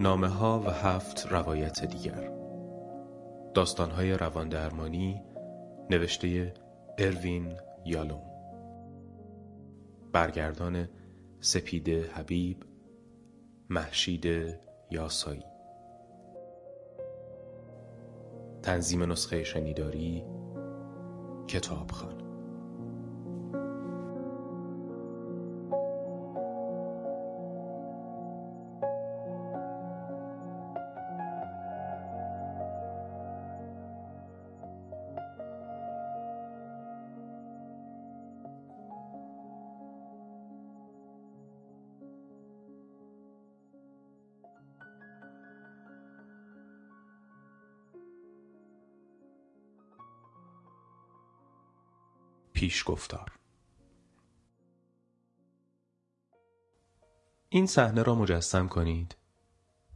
نامه ها و هفت روایت دیگر. داستان های روان درمانی نوشته اروین یالوم. برگردان سپیده حبیب محشید یاسایی. تنظیم نسخه شنیداری کتابخانه. پیش گفتار این صحنه را مجسم کنید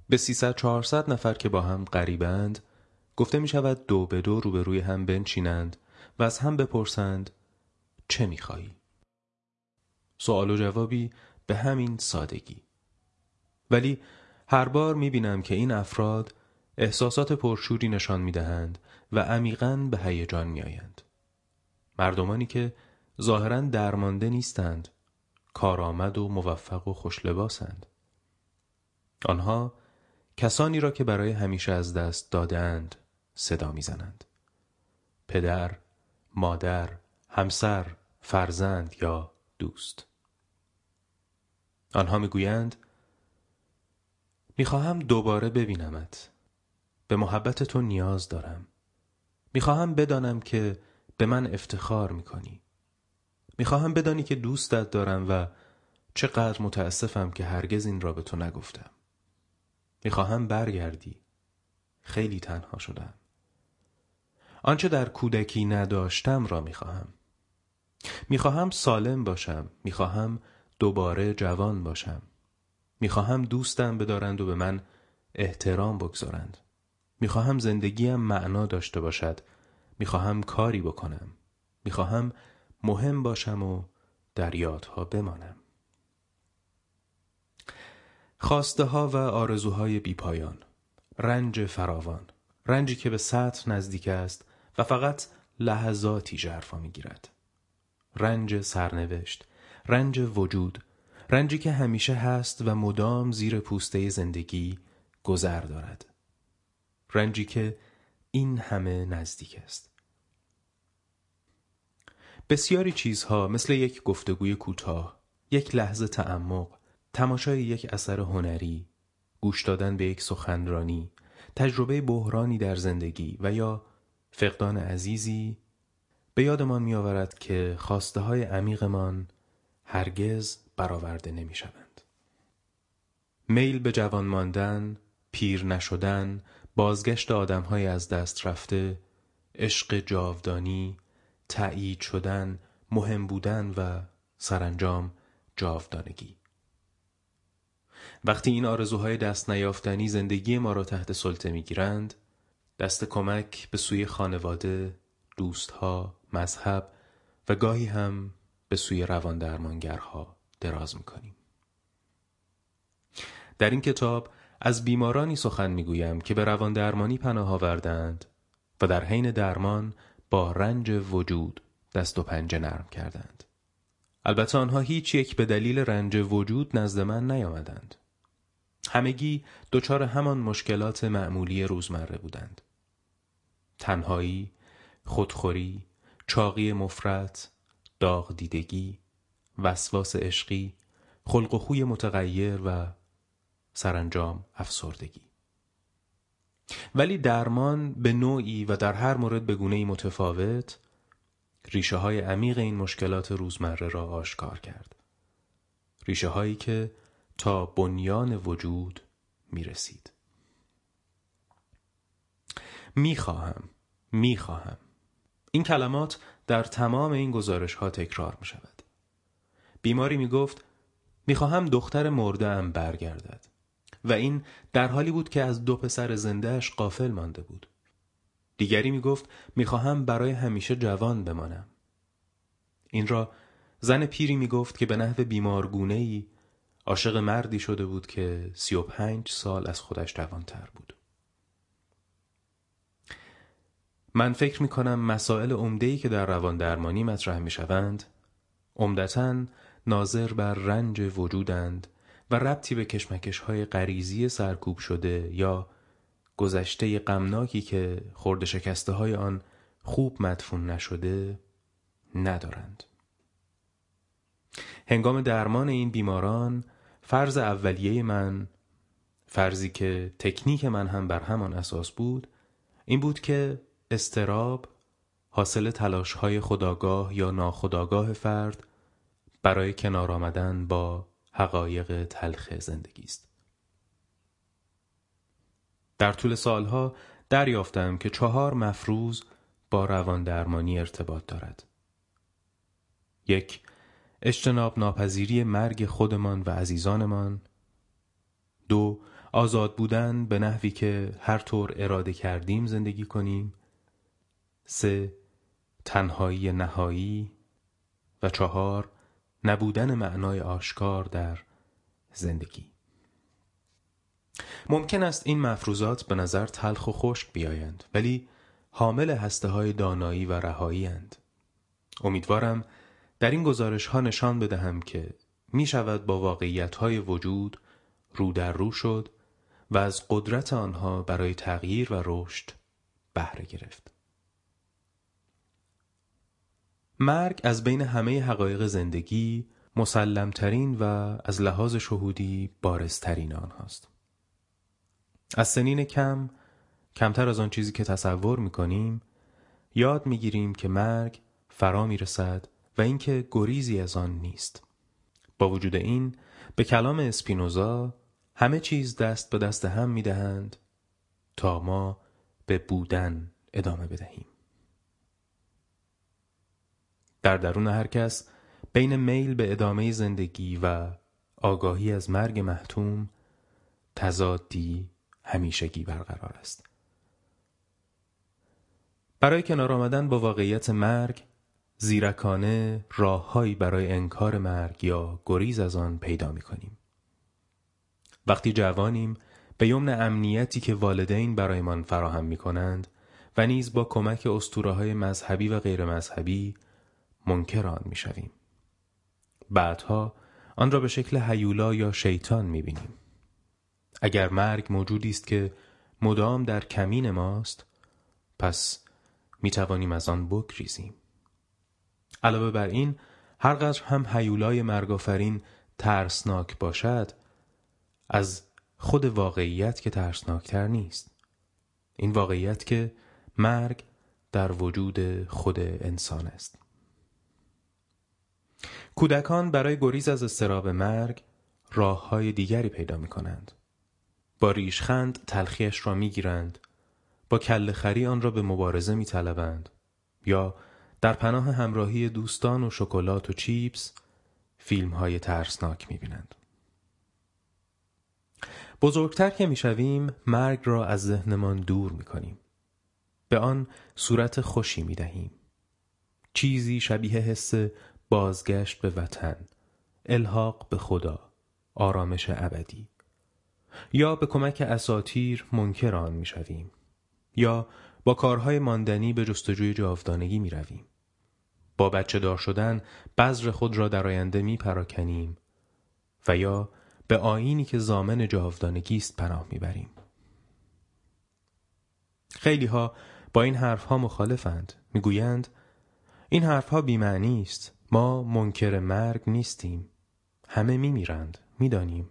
به 300 400 نفر که با هم قریبند گفته می شود دو به دو روبروی هم بنشینند و از هم بپرسند چه می خواهی؟ سوال و جوابی به همین سادگی ولی هر بار می بینم که این افراد احساسات پرشوری نشان می دهند و عمیقا به هیجان می آیند. مردمانی که ظاهرا درمانده نیستند کارآمد و موفق و خوشلباسند آنها کسانی را که برای همیشه از دست دادند صدا می‌زنند. پدر مادر همسر فرزند یا دوست. آنها می‌گویند می‌خواهم دوباره ببینمت. به محبت تو نیاز دارم. می‌خواهم بدانم که به من افتخار می‌کنی. می‌خواهم بدانی که دوستت دارم و چقدر متاسفم که هرگز این را به تو نگفتم. می‌خواهم برگردی. خیلی تنها شدم. آنچه در کودکی نداشتم را می‌خواهم. می‌خواهم سالم باشم. می‌خواهم دوباره جوان باشم. می‌خواهم دوستم بدارند و به من احترام بگذارند. می‌خواهم زندگیم معنا داشته باشد. می‌خواهم کاری بکنم. می‌خواهم مهم باشم و در یادها بمانم. خواسته ها و آرزوهای بیپایان. رنج فراوان. رنجی که به سطح نزدیک است و فقط لحظاتی جرفا می‌گیرد. رنج سرنوشت. رنج وجود. رنجی که همیشه هست و مدام زیر پوسته زندگی گذر دارد. رنجی که این همه نزدیک است بسیاری چیزها مثل یک گفتگوی کوتاه یک لحظه تعمق تماشای یک اثر هنری گوش دادن به یک سخنرانی تجربه بحرانی در زندگی و یا فقدان عزیزی به یادمان می آورد که خواسته های عمیقمان هرگز برآورده نمی شوند. میل به جوان ماندن، پیر نشدن، بازگشت آدمهای از دست رفته، عشق جاودانی، تأیید شدن، مهم بودن و سرانجام جاودانگی. وقتی این آرزوهای دست نیافتنی زندگی ما را تحت سلطه می‌گیرند، دست کمک به سوی خانواده، دوستها، مذهب و گاهی هم به سوی روان درمانگرها دراز می‌کنیم. در این کتاب از بیمارانی سخن می‌گویم که به روان درمانی پناه آوردند و در حین درمان با رنج وجود دست و پنجه نرم کردند. البته آنها هیچ یک به دلیل رنج وجود نزد من نیامدند. همگی دچار همان مشکلات معمولی روزمره بودند. تنهایی، خودخوری، چاقی مفرت، داغ دیدگی، وسواس عشقی، خلق و خوی متغیر و سرانجام افسردگی. ولی درمان به نوعی و در هر مورد به گونه متفاوت ریشه های عمیق این مشکلات روزمره را آشکار کرد. ریشه هایی که تا بنیان وجود می رسید می خواهم می خواهم این کلمات در تمام این گزارش ها تکرار می شود بیماری می گفت می خواهم دختر مرده ام برگردد. و این در حالی بود که از دو پسر زندهش قافل مانده بود. دیگری می گفت می خواهم برای همیشه جوان بمانم. این را زن پیری می گفت که به نحو بیمارگونه ای عاشق مردی شده بود که سی و پنج سال از خودش جوانتر بود. من فکر می کنم مسائل عمده‌ای که در روان درمانی مطرح می شوند عمدتا ناظر بر رنج وجودند و ربطی به کشمکش های غریزی سرکوب شده یا گذشته غمناکی که خورد شکسته های آن خوب مدفون نشده ندارند. هنگام درمان این بیماران فرض اولیه من فرضی که تکنیک من هم بر همان اساس بود این بود که استراب حاصل تلاش های خداگاه یا ناخداگاه فرد برای کنار آمدن با حقایق تلخ زندگی است. در طول سالها دریافتم که چهار مفروض با روان درمانی ارتباط دارد. یک اجتناب ناپذیری مرگ خودمان و عزیزانمان دو آزاد بودن به نحوی که هر طور اراده کردیم زندگی کنیم سه تنهایی نهایی و چهار نبودن معنای آشکار در زندگی ممکن است این مفروضات به نظر تلخ و خشک بیایند ولی حامل هسته های دانایی و رهایی اند. امیدوارم در این گزارش ها نشان بدهم که می شود با واقعیت های وجود رو در رو شد و از قدرت آنها برای تغییر و رشد بهره گرفت. مرگ از بین همه حقایق زندگی مسلمترین و از لحاظ شهودی بارزترین آنهاست. از سنین کم کمتر از آن چیزی که تصور می‌کنیم یاد می‌گیریم که مرگ فرا می‌رسد و اینکه گریزی از آن نیست. با وجود این به کلام اسپینوزا همه چیز دست به دست هم می‌دهند تا ما به بودن ادامه بدهیم. در درون هر کس بین میل به ادامه زندگی و آگاهی از مرگ محتوم تضادی همیشگی برقرار است. برای کنار آمدن با واقعیت مرگ زیرکانه راههایی برای انکار مرگ یا گریز از آن پیدا می کنیم. وقتی جوانیم به یمن امنیتی که والدین برایمان فراهم می کنند و نیز با کمک اسطوره های مذهبی و غیر مذهبی منکر آن می شویم. بعدها آن را به شکل هیولا یا شیطان می بینیم. اگر مرگ موجودی است که مدام در کمین ماست پس می توانیم از آن بگریزیم. علاوه بر این هرقدر هم هیولای مرگافرین ترسناک باشد از خود واقعیت که ترسناکتر نیست این واقعیت که مرگ در وجود خود انسان است کودکان برای گریز از استراب مرگ راه های دیگری پیدا می کنند. با ریشخند تلخیش را می گیرند. با کل خری آن را به مبارزه می طلبند. یا در پناه همراهی دوستان و شکلات و چیپس فیلم های ترسناک می بینند. بزرگتر که می شویم مرگ را از ذهنمان دور می کنیم. به آن صورت خوشی می دهیم. چیزی شبیه حس بازگشت به وطن. الحاق به خدا. آرامش ابدی. یا به کمک اساتیر منکر آن می‌شویم. یا با کارهای ماندنی به جستجوی جاودانگی می رویم. با بچه دار شدن بذر خود را در آینده می پراکنیم و یا به آینی که زامن جاودانگی است پناه می بریم. خیلی ها با این حرف ها مخالفند. می‌گویند این حرف ها بیمعنی است. ما منکر مرگ نیستیم. همه میمیرند می‌دانیم.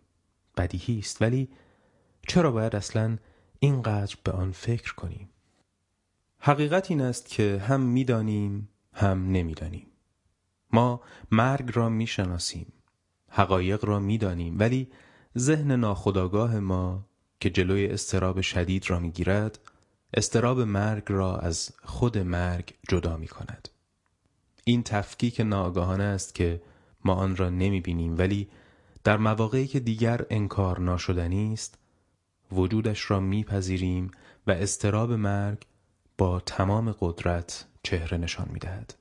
بدیهی است ولی چرا باید اصلا اینقدر به آن فکر کنیم؟ حقیقت این است که هم می‌دانیم هم نمی‌دانیم. ما مرگ را می‌شناسیم حقایق را می‌دانیم ولی ذهن ناخداگاه ما که جلوی استراب شدید را می‌گیرد استراب مرگ را از خود مرگ جدا می کند. این تفکیک ناگاهانه است که ما آن را نمی بینیم ولی در مواقعی که دیگر انکار ناشدنی است وجودش را میپذیریم و استراب مرگ با تمام قدرت چهره نشان می‌دهد.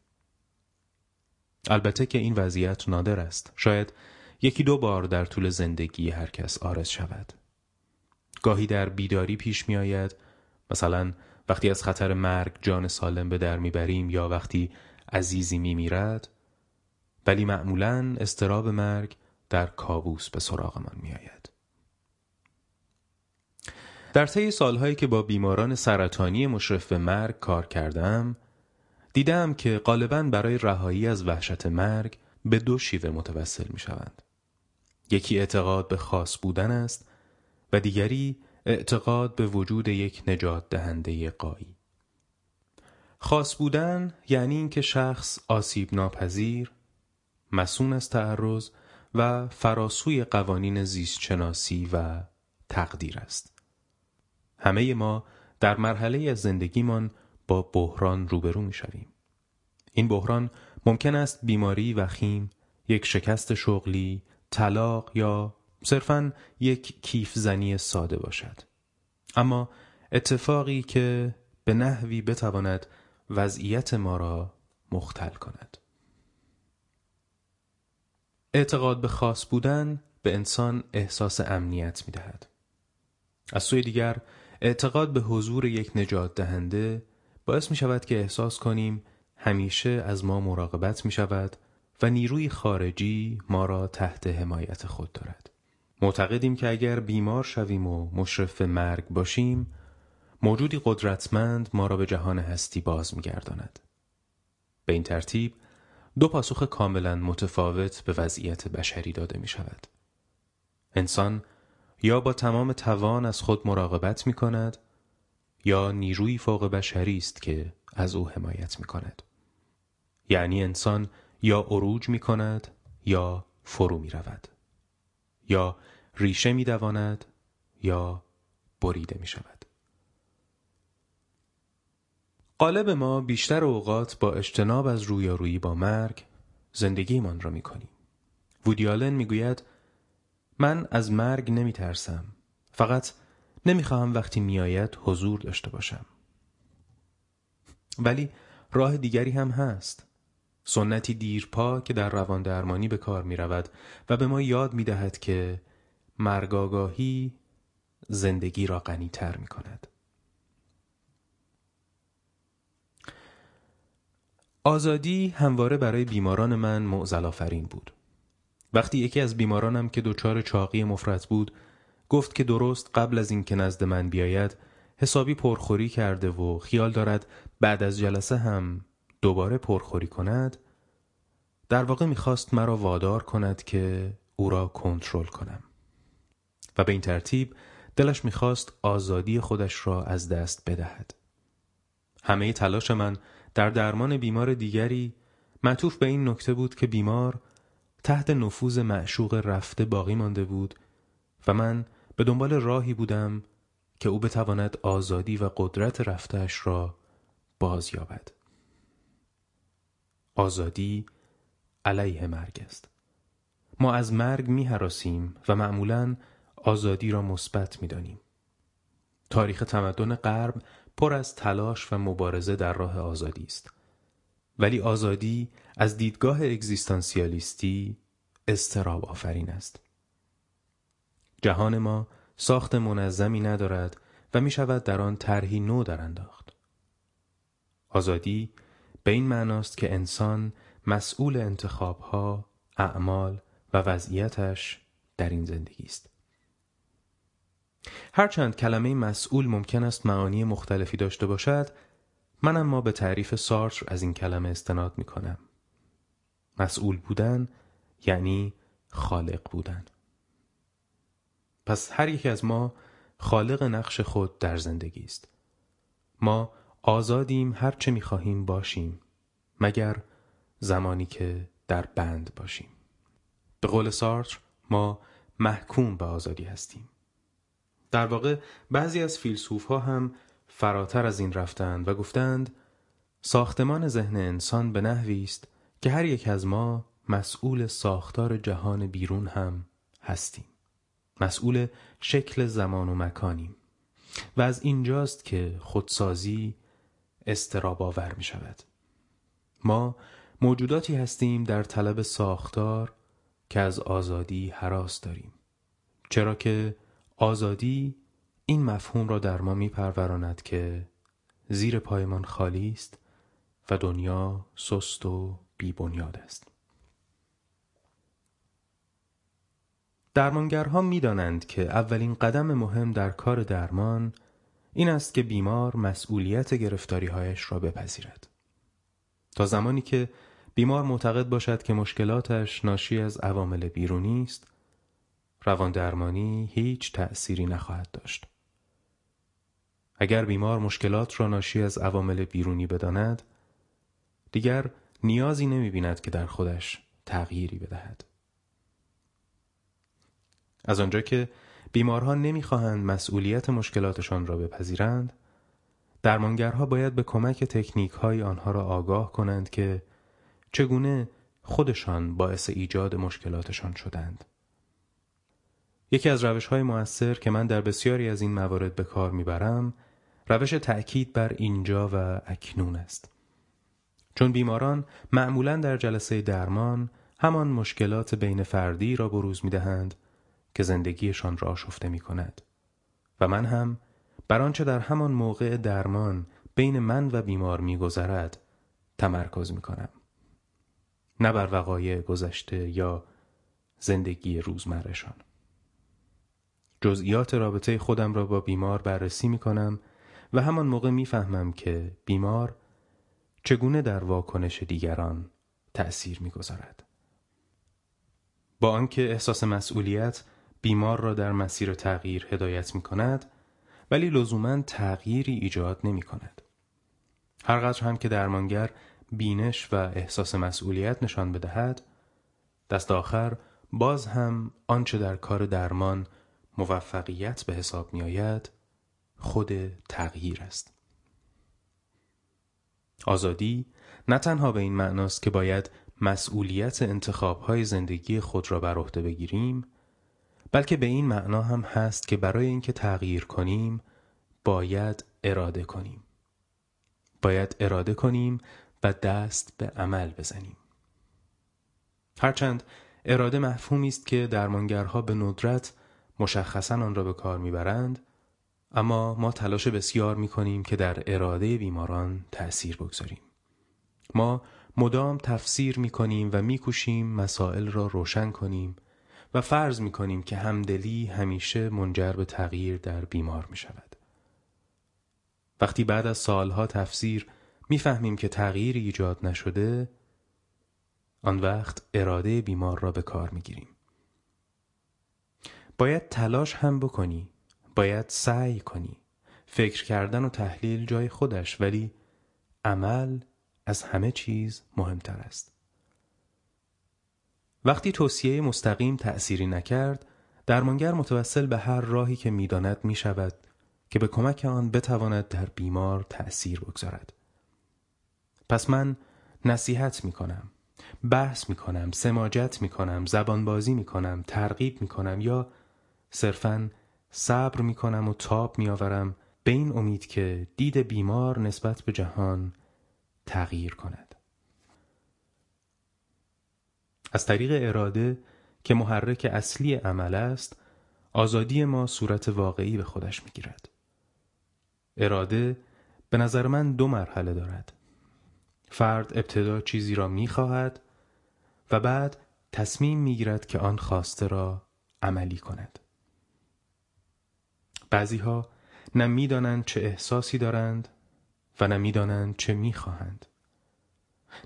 البته که این وضعیت نادر است. شاید یکی دو بار در طول زندگی هر کس آرز شود. گاهی در بیداری پیش می آید مثلا وقتی از خطر مرگ جان سالم به در می‌بریم یا وقتی عزیزی میمیرد ولی معمولا استراب مرگ در کابوس به سراغمان میآید. در طی سالهایی که با بیماران سرطانی مشرف به مرگ کار کردم دیدم که غالبا برای رهایی از وحشت مرگ به دو شیوه متوسل می شوند. یکی اعتقاد به خاص بودن است و دیگری اعتقاد به وجود یک نجات دهنده قایی. خاص بودن یعنی اینکه شخص آسیب ناپذیر، مسون از تعرض و فراسوی قوانین زیستشناسی و تقدیر است. همه ما در مرحله از زندگیمان با بحران روبرو می شویم. این بحران ممکن است بیماری وخیم، یک شکست شغلی، طلاق یا صرفا یک کیف زنی ساده باشد. اما اتفاقی که به نحوی بتواند وضعیت ما را مختل کند. اعتقاد به خاص بودن به انسان احساس امنیت می دهد. از سوی دیگر اعتقاد به حضور یک نجات دهنده باعث می شود که احساس کنیم همیشه از ما مراقبت می شود و نیروی خارجی ما را تحت حمایت خود دارد. معتقدیم که اگر بیمار شویم و مشرف مرگ باشیم موجودی قدرتمند ما را به جهان هستی باز میگرداند. به این ترتیب دو پاسخ کاملا متفاوت به وضعیت بشری داده می شود. انسان یا با تمام توان از خود مراقبت می کند یا نیروی فوق بشری است که از او حمایت می کند. یعنی انسان یا عروج می کند یا فرو می رود. یا ریشه می دواند یا بریده می شود. قالب ما بیشتر اوقات با اجتناب از رویارویی با مرگ زندگیمان را می کنیم. وودیالن می گوید من از مرگ نمی ترسم. فقط نمی خواهم وقتی میآید حضور داشته باشم. ولی راه دیگری هم هست. سنتی دیرپا که در روان درمانی به کار می رود و به ما یاد می دهد که مرگاگاهی زندگی را غنیتر می کند. آزادی همواره برای بیماران من معزل آفرین بود. وقتی یکی از بیمارانم که دچار چاقی مفرط بود گفت که درست قبل از اینکه نزد من بیاید حسابی پرخوری کرده و خیال دارد بعد از جلسه هم دوباره پرخوری کند در واقع می‌خواست مرا وادار کند که او را کنترل کنم و به این ترتیب دلش می‌خواست آزادی خودش را از دست بدهد همه تلاش من در درمان بیمار دیگری معطوف به این نکته بود که بیمار تحت نفوذ معشوق رفته باقی مانده بود و من به دنبال راهی بودم که او بتواند آزادی و قدرت رفتهش را باز یابد. آزادی علیه مرگ است. ما از مرگ می حراسیم و معمولا آزادی را مثبت می دانیم. تاریخ تمدن غرب پر از تلاش و مبارزه در راه آزادی است. ولی آزادی از دیدگاه اگزیستانسیالیستی استراب آفرین است. جهان ما ساخت منظمی ندارد و می شود در آن طرحی نو در انداخت. آزادی به این معناست که انسان مسئول انتخابها، اعمال و وضعیتش در این زندگی است. هرچند کلمه مسئول ممکن است معانی مختلفی داشته باشد، من اما به تعریف سارتر از این کلمه استناد می کنم. مسئول بودن یعنی خالق بودن. پس هر یک از ما خالق نقش خود در زندگی است. ما آزادیم هر چه می خواهیم باشیم مگر زمانی که در بند باشیم. به قول سارتر ما محکوم به آزادی هستیم. در واقع بعضی از فیلسوف ها هم فراتر از این رفتند و گفتند ساختمان ذهن انسان به نحوی است که هر یک از ما مسئول ساختار جهان بیرون هم هستیم. مسئول شکل زمان و مکانیم و از اینجاست که خودسازی استراباور می شود ما موجوداتی هستیم در طلب ساختار که از آزادی حراس داریم چرا که آزادی این مفهوم را در ما می پروراند که زیر پایمان خالی است و دنیا سست و بی بنیاد است درمانگرها می دانند که اولین قدم مهم در کار درمان این است که بیمار مسئولیت گرفتاریهایش را بپذیرد. تا زمانی که بیمار معتقد باشد که مشکلاتش ناشی از عوامل بیرونی است، روان درمانی هیچ تأثیری نخواهد داشت. اگر بیمار مشکلات را ناشی از عوامل بیرونی بداند، دیگر نیازی نمی بیند که در خودش تغییری بدهد. از آنجا که بیمارها نمی‌خواهند مسئولیت مشکلاتشان را بپذیرند درمانگرها باید به کمک تکنیک های آنها را آگاه کنند که چگونه خودشان باعث ایجاد مشکلاتشان شدند یکی از روش های مؤثر که من در بسیاری از این موارد به کار می‌برم روش تأکید بر اینجا و اکنون است. چون بیماران معمولا در جلسه درمان همان مشکلات بین فردی را بروز می‌دهند که زندگیشان را شفته می کند و من هم بر آنچه در همان موقع درمان بین من و بیمار میگذرد تمرکز می کنم نه بر وقایع گذشته یا زندگی روزمرهشان. جزئیات رابطه خودم را با بیمار بررسی می کنم و همان موقع می‌فهمم که بیمار چگونه در واکنش دیگران تأثیر می‌گذارد. با آنکه احساس مسئولیت بیمار را در مسیر تغییر هدایت می کند ولی لزوما تغییری ایجاد نمی کند. هرقدر هم که درمانگر بینش و احساس مسئولیت نشان بدهد دست آخر باز هم آنچه در کار درمان موفقیت به حساب می آید خود تغییر است. آزادی نه تنها به این معناست که باید مسئولیت انتخابهای زندگی خود را بر عهده بگیریم بلکه به این معنا هم هست که برای اینکه تغییر کنیم باید اراده کنیم باید اراده کنیم و دست به عمل بزنیم هرچند اراده مفهومی است که درمانگرها به ندرت مشخصا آن را به کار می‌برند اما ما تلاش بسیار می کنیم که در اراده بیماران تأثیر بگذاریم ما مدام تفسیر می کنیم و می کوشیم مسائل را روشن کنیم و فرض می کنیم که همدلی همیشه منجر به تغییر در بیمار می شود. وقتی بعد از سالها تفسیر می‌فهمیم که تغییری ایجاد نشده آن وقت اراده بیمار را به کار می گیریم. باید تلاش هم بکنی. باید سعی کنی. فکر کردن و تحلیل جای خودش ولی عمل از همه چیز مهمتر است. وقتی توصیه مستقیم تأثیری نکرد درمانگر متوسل به هر راهی که می‌داند می شود که به کمک آن بتواند در بیمار تأثیر بگذارد. پس من نصیحت می کنم بحث می کنم سماجت می کنم زبانبازی می کنم ترغیب می کنم یا صرفا صبر می کنم و تاب می آورم به این امید که دید بیمار نسبت به جهان تغییر کند. از طریق اراده که محرک اصلی عمل است آزادی ما صورت واقعی به خودش می‌گیرد. اراده به نظر من دو مرحله دارد. فرد ابتدا چیزی را می‌خواهد و بعد تصمیم می‌گیرد که آن خواسته را عملی کند. بعضی ها نه می‌دانند چه احساسی دارند و نه می‌دانند چه می‌خواهند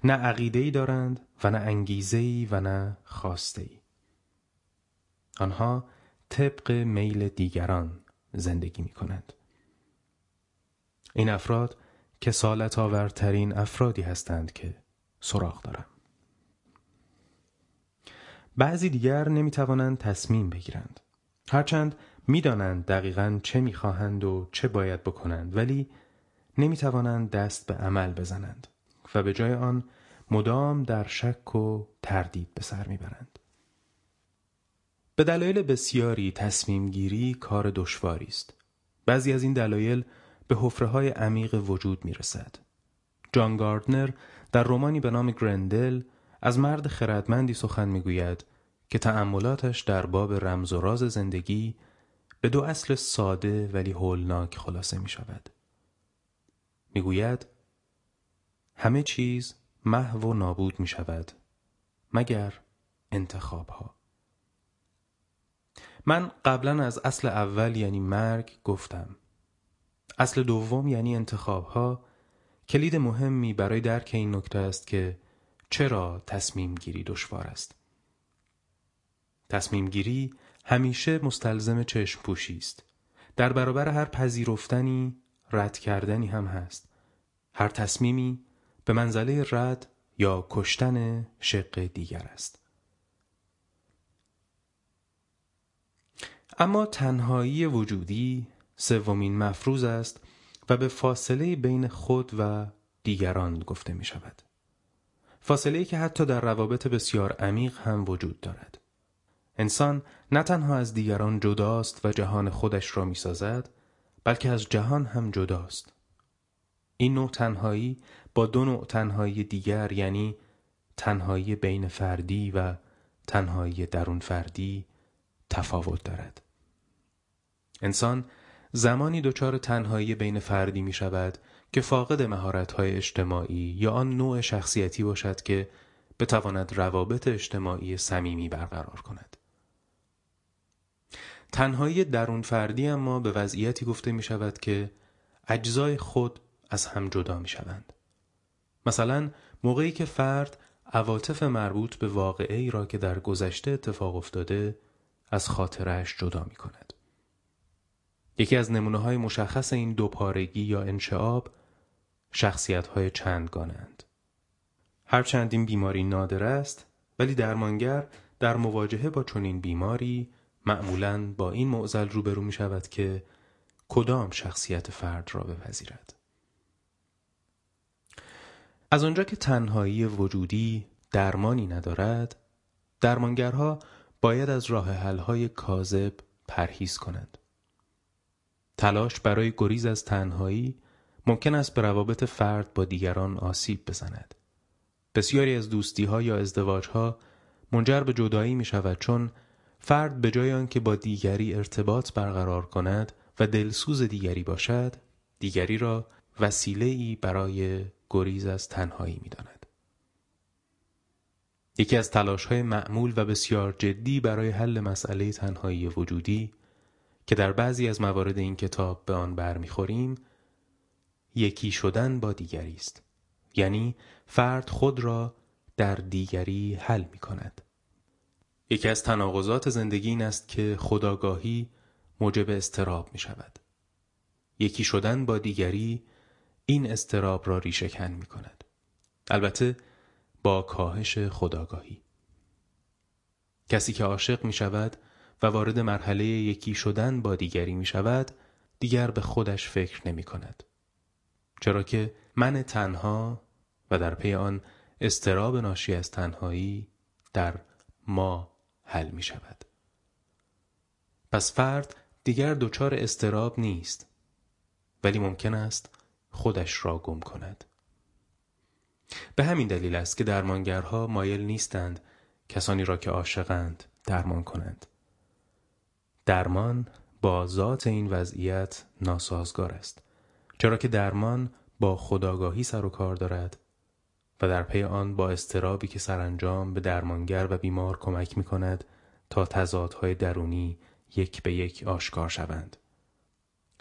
نه عقیده ای دارند و نه انگیزه ای و نه خواسته ای. آنها طبق میل دیگران زندگی می کنند. این افراد کسالت آورترین افرادی هستند که سراغ دارم. بعضی دیگر نمی توانند تصمیم بگیرند. هرچند می‌دانند دقیقا چه می‌خواهند و چه باید بکنند ولی نمی توانند دست به عمل بزنند. و به جای آن مدام در شک و تردید به سر می‌برند به دلایل بسیاری تصمیم گیری کار دشواری است. بعضی از این دلایل به حفره های عمیق وجود می رسد. جان گاردنر در رومانی به نام گرندل از مرد خردمندی سخن می گوید که تأملاتش در باب رمز و راز زندگی به دو اصل ساده ولی هولناک خلاصه می شود. می گوید همه چیز محو و نابود می شود مگر انتخاب ها. من قبلا از اصل اول یعنی مرگ گفتم. اصل دوم یعنی انتخاب ها کلید مهمی برای درک این نکته است که چرا تصمیم گیری دشوار است. تصمیم گیری همیشه مستلزم چشم پوشی است. در برابر هر پذیرفتنی رد کردنی هم هست. هر تصمیمی به منزله رد یا کشتن شق دیگر است. اما تنهایی وجودی سومین مفروض است و به فاصله بین خود و دیگران گفته می شود. فاصله که حتی در روابط بسیار عمیق هم وجود دارد. انسان نه تنها از دیگران جداست و جهان خودش را می سازد بلکه از جهان هم جداست. این نوع تنهایی با دو نوع تنهایی دیگر یعنی تنهایی بین فردی و تنهایی درون فردی تفاوت دارد. انسان زمانی دچار تنهایی بین فردی می شود که فاقد مهارت‌های اجتماعی یا آن نوع شخصیتی باشد که بتواند روابط اجتماعی صمیمی برقرار کند. تنهایی درون فردی اما به وضعیتی گفته می شود که اجزای خود از هم جدا می شوند. مثلا موقعی که فرد عواطف مربوط به واقعه ای را که در گذشته اتفاق افتاده از خاطرش جدا می کند. یکی از نمونه های مشخص این دوپارگی یا انشعاب شخصیت های چندگانند. هرچند این بیماری نادر است ولی درمانگر در مواجهه با چنین بیماری معمولا با این معضل روبرو می شود که کدام شخصیت فرد را بپذیرد. از آنجا که تنهایی وجودی درمانی ندارد درمانگرها باید از راه حل‌های کاذب پرهیز کنند. تلاش برای گریز از تنهایی ممکن است به روابط فرد با دیگران آسیب بزند. بسیاری از دوستی ها یا ازدواج ها منجر به جدایی می شود چون فرد به جای آنکه با دیگری ارتباط برقرار کند و دلسوز دیگری باشد دیگری را وسیله ای برای گریز از تنهایی می داند. یکی از تلاش های معمول و بسیار جدی برای حل مسئله تنهایی وجودی که در بعضی از موارد این کتاب به آن برمیخوریم یکی شدن با دیگری است یعنی فرد خود را در دیگری حل می کند یکی از تناقضات زندگی این است که خداگاهی موجب استراب می شود یکی شدن با دیگری این استراب را ریشهکن می کند البته با کاهش خداگاهی. کسی که عاشق می شود و وارد مرحله یکی شدن با دیگری می شود دیگر به خودش فکر نمی کند. چرا که من تنها و در پی آن استراب ناشی از تنهایی در ما حل می شود. پس فرد دیگر دچار استراب نیست ولی ممکن است خودش را گم کند. به همین دلیل است که درمانگرها مایل نیستند کسانی را که عاشقند درمان کنند. درمان با ذات این وضعیت ناسازگار است چرا که درمان با خداگاهی سر و کار دارد و در پی آن با استرابی که سرانجام به درمانگر و بیمار کمک می کند تا تضادهای درونی یک به یک آشکار شوند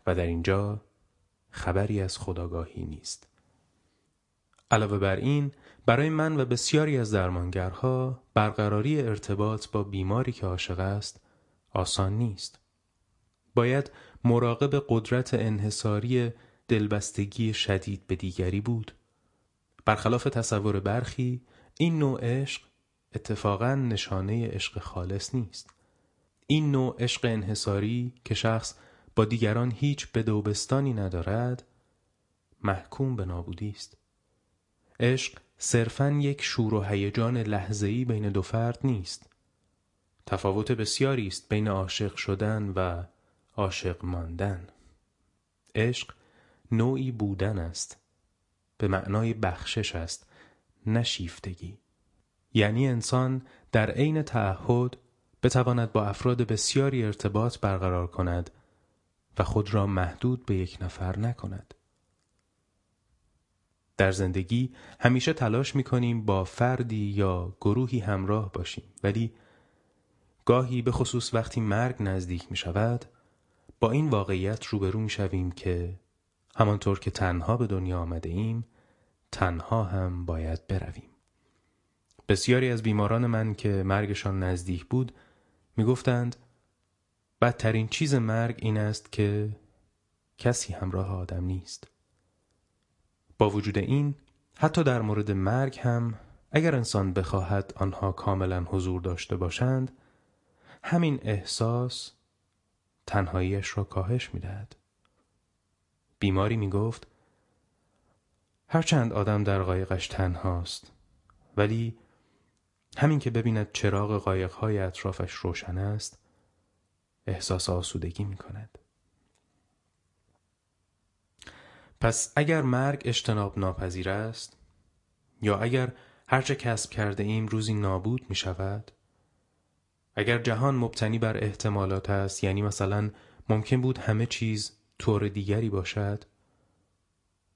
و در اینجا خبری از خداگاهی نیست علاوه بر این برای من و بسیاری از درمانگرها برقراری ارتباط با بیماری که عاشق است آسان نیست. باید مراقب قدرت انحصاری دلبستگی شدید به دیگری بود. برخلاف تصور برخی این نوع عشق اتفاقا نشانه عشق خالص نیست. این نوع عشق انحصاری که شخص با دیگران هیچ بدوبستانی ندارد محکوم به نابودی است. عشق صرفا یک شور و هیجان لحظه‌ای بین دو فرد نیست. تفاوت بسیاری است بین عاشق شدن و عاشق ماندن عشق نوعی بودن است به معنای بخشش است نشیفتگی یعنی انسان در عین تعهد بتواند با افراد بسیاری ارتباط برقرار کند و خود را محدود به یک نفر نکند. در زندگی همیشه تلاش می کنیم با فردی یا گروهی همراه باشیم ولی گاهی به خصوص وقتی مرگ نزدیک می شود با این واقعیت روبرو می شویم که همانطور که تنها به دنیا آمده ایم تنها هم باید برویم بسیاری از بیماران من که مرگشان نزدیک بود می گفتند بدترین چیز مرگ این است که کسی همراه آدم نیست با وجود این حتی در مورد مرگ هم اگر انسان بخواهد آنها کاملا حضور داشته باشند همین احساس تنهاییش را کاهش می دهد. بیماری می گفت هرچند آدم در قایقش تنهاست ولی همین که ببیند چراغ قایقهای اطرافش روشن است احساس آسودگی می کند. پس اگر مرگ اجتناب ناپذیر است یا اگر هرچه کسب کرده ایم روزی نابود می شود اگر جهان مبتنی بر احتمالات است یعنی مثلا ممکن بود همه چیز طور دیگری باشد؟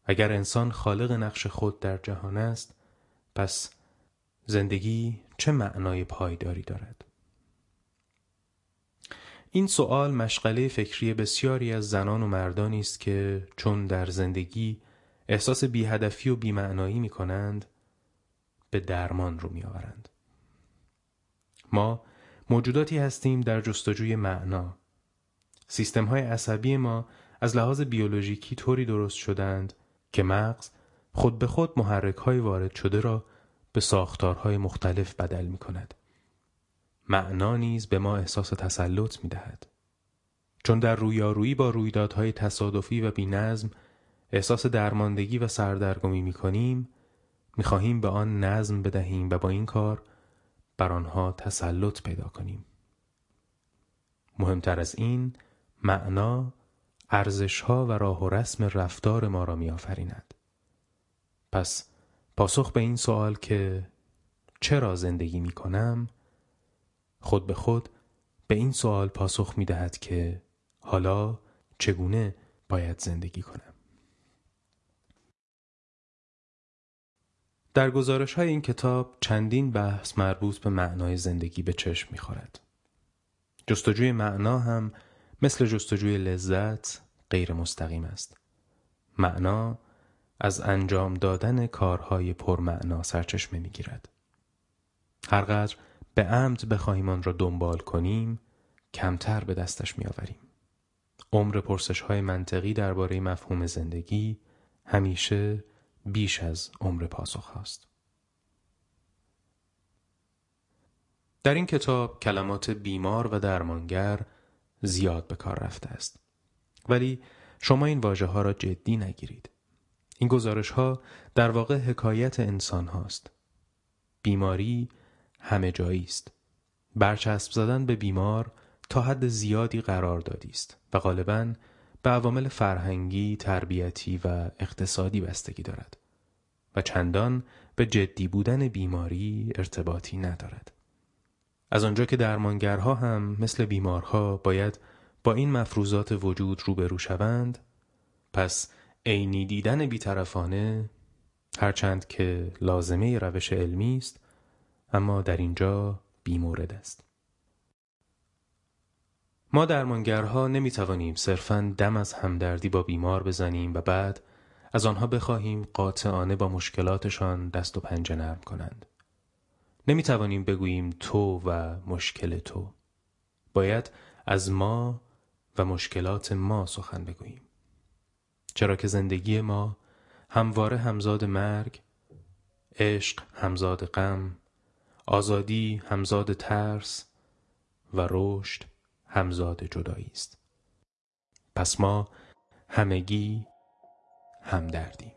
اگر انسان خالق نقش خود در جهان است پس زندگی چه معنای پایداری دارد؟ این سوال مشغله فکری بسیاری از زنان و مردانی است که چون در زندگی احساس بیهدفی و بیمعنایی می کنند به درمان رو می آورند. ما موجوداتی هستیم در جستجوی معنا. سیستم های عصبی ما از لحاظ بیولوژیکی طوری درست شدند که مغز خود به خود محرک های وارد شده را به ساختارهای مختلف بدل می کند. معنا نیز به ما احساس تسلط می دهد. چون در رویارویی با رویدادهای تصادفی و بینظم احساس درماندگی و سردرگمی می کنیم می خواهیم به آن نظم بدهیم و با این کار بر آنها تسلط پیدا کنیم. مهمتر از این معنا ارزشها و راه و رسم رفتار ما را می آفریند. پس پاسخ به این سوال که چرا زندگی می کنم خود به خود به این سوال پاسخ می دهد که حالا چگونه باید زندگی کنم در گزارش های این کتاب چندین بحث مربوط به معنای زندگی به چشم می خورد. جستجوی معنا هم مثل جستجوی لذت غیر مستقیم است. معنا از انجام دادن کارهای پرمعنا سرچشمه می گیرد. هرقدر به عمد بخواهیم آن را دنبال کنیم کمتر به دستش می آوریم. عمر پرسش های منطقی درباره مفهوم زندگی همیشه بیش از عمر پاسخ هاست. در این کتاب کلمات بیمار و درمانگر زیاد به کار رفته است. ولی شما این واژه ها را جدی نگیرید. این گزارش ها در واقع حکایت انسان هاست. بیماری همه جایی است. برچسب زدن به بیمار تا حد زیادی قرار دادی است و غالبا به عوامل فرهنگی، تربیتی و اقتصادی بستگی دارد و چندان به جدی بودن بیماری ارتباطی ندارد. از آنجا که درمانگرها هم مثل بیمارها باید با این مفروضات وجود روبرو شوند پس عینی دیدن بیطرفانه هرچند که لازمه روش علمی است اما در اینجا بیمورد است ما درمانگرها نمی توانیم صرفا دم از همدردی با بیمار بزنیم و بعد از آنها بخواهیم قاطعانه با مشکلاتشان دست و پنجه نرم کنند. نمی توانیم بگوییم تو و مشکل تو. باید از ما و مشکلات ما سخن بگوییم. چرا که زندگی ما همواره همزاد مرگ، عشق همزاد غم، آزادی همزاد ترس و رشد همزاد جدایی است. پس ما همگی همدردیم.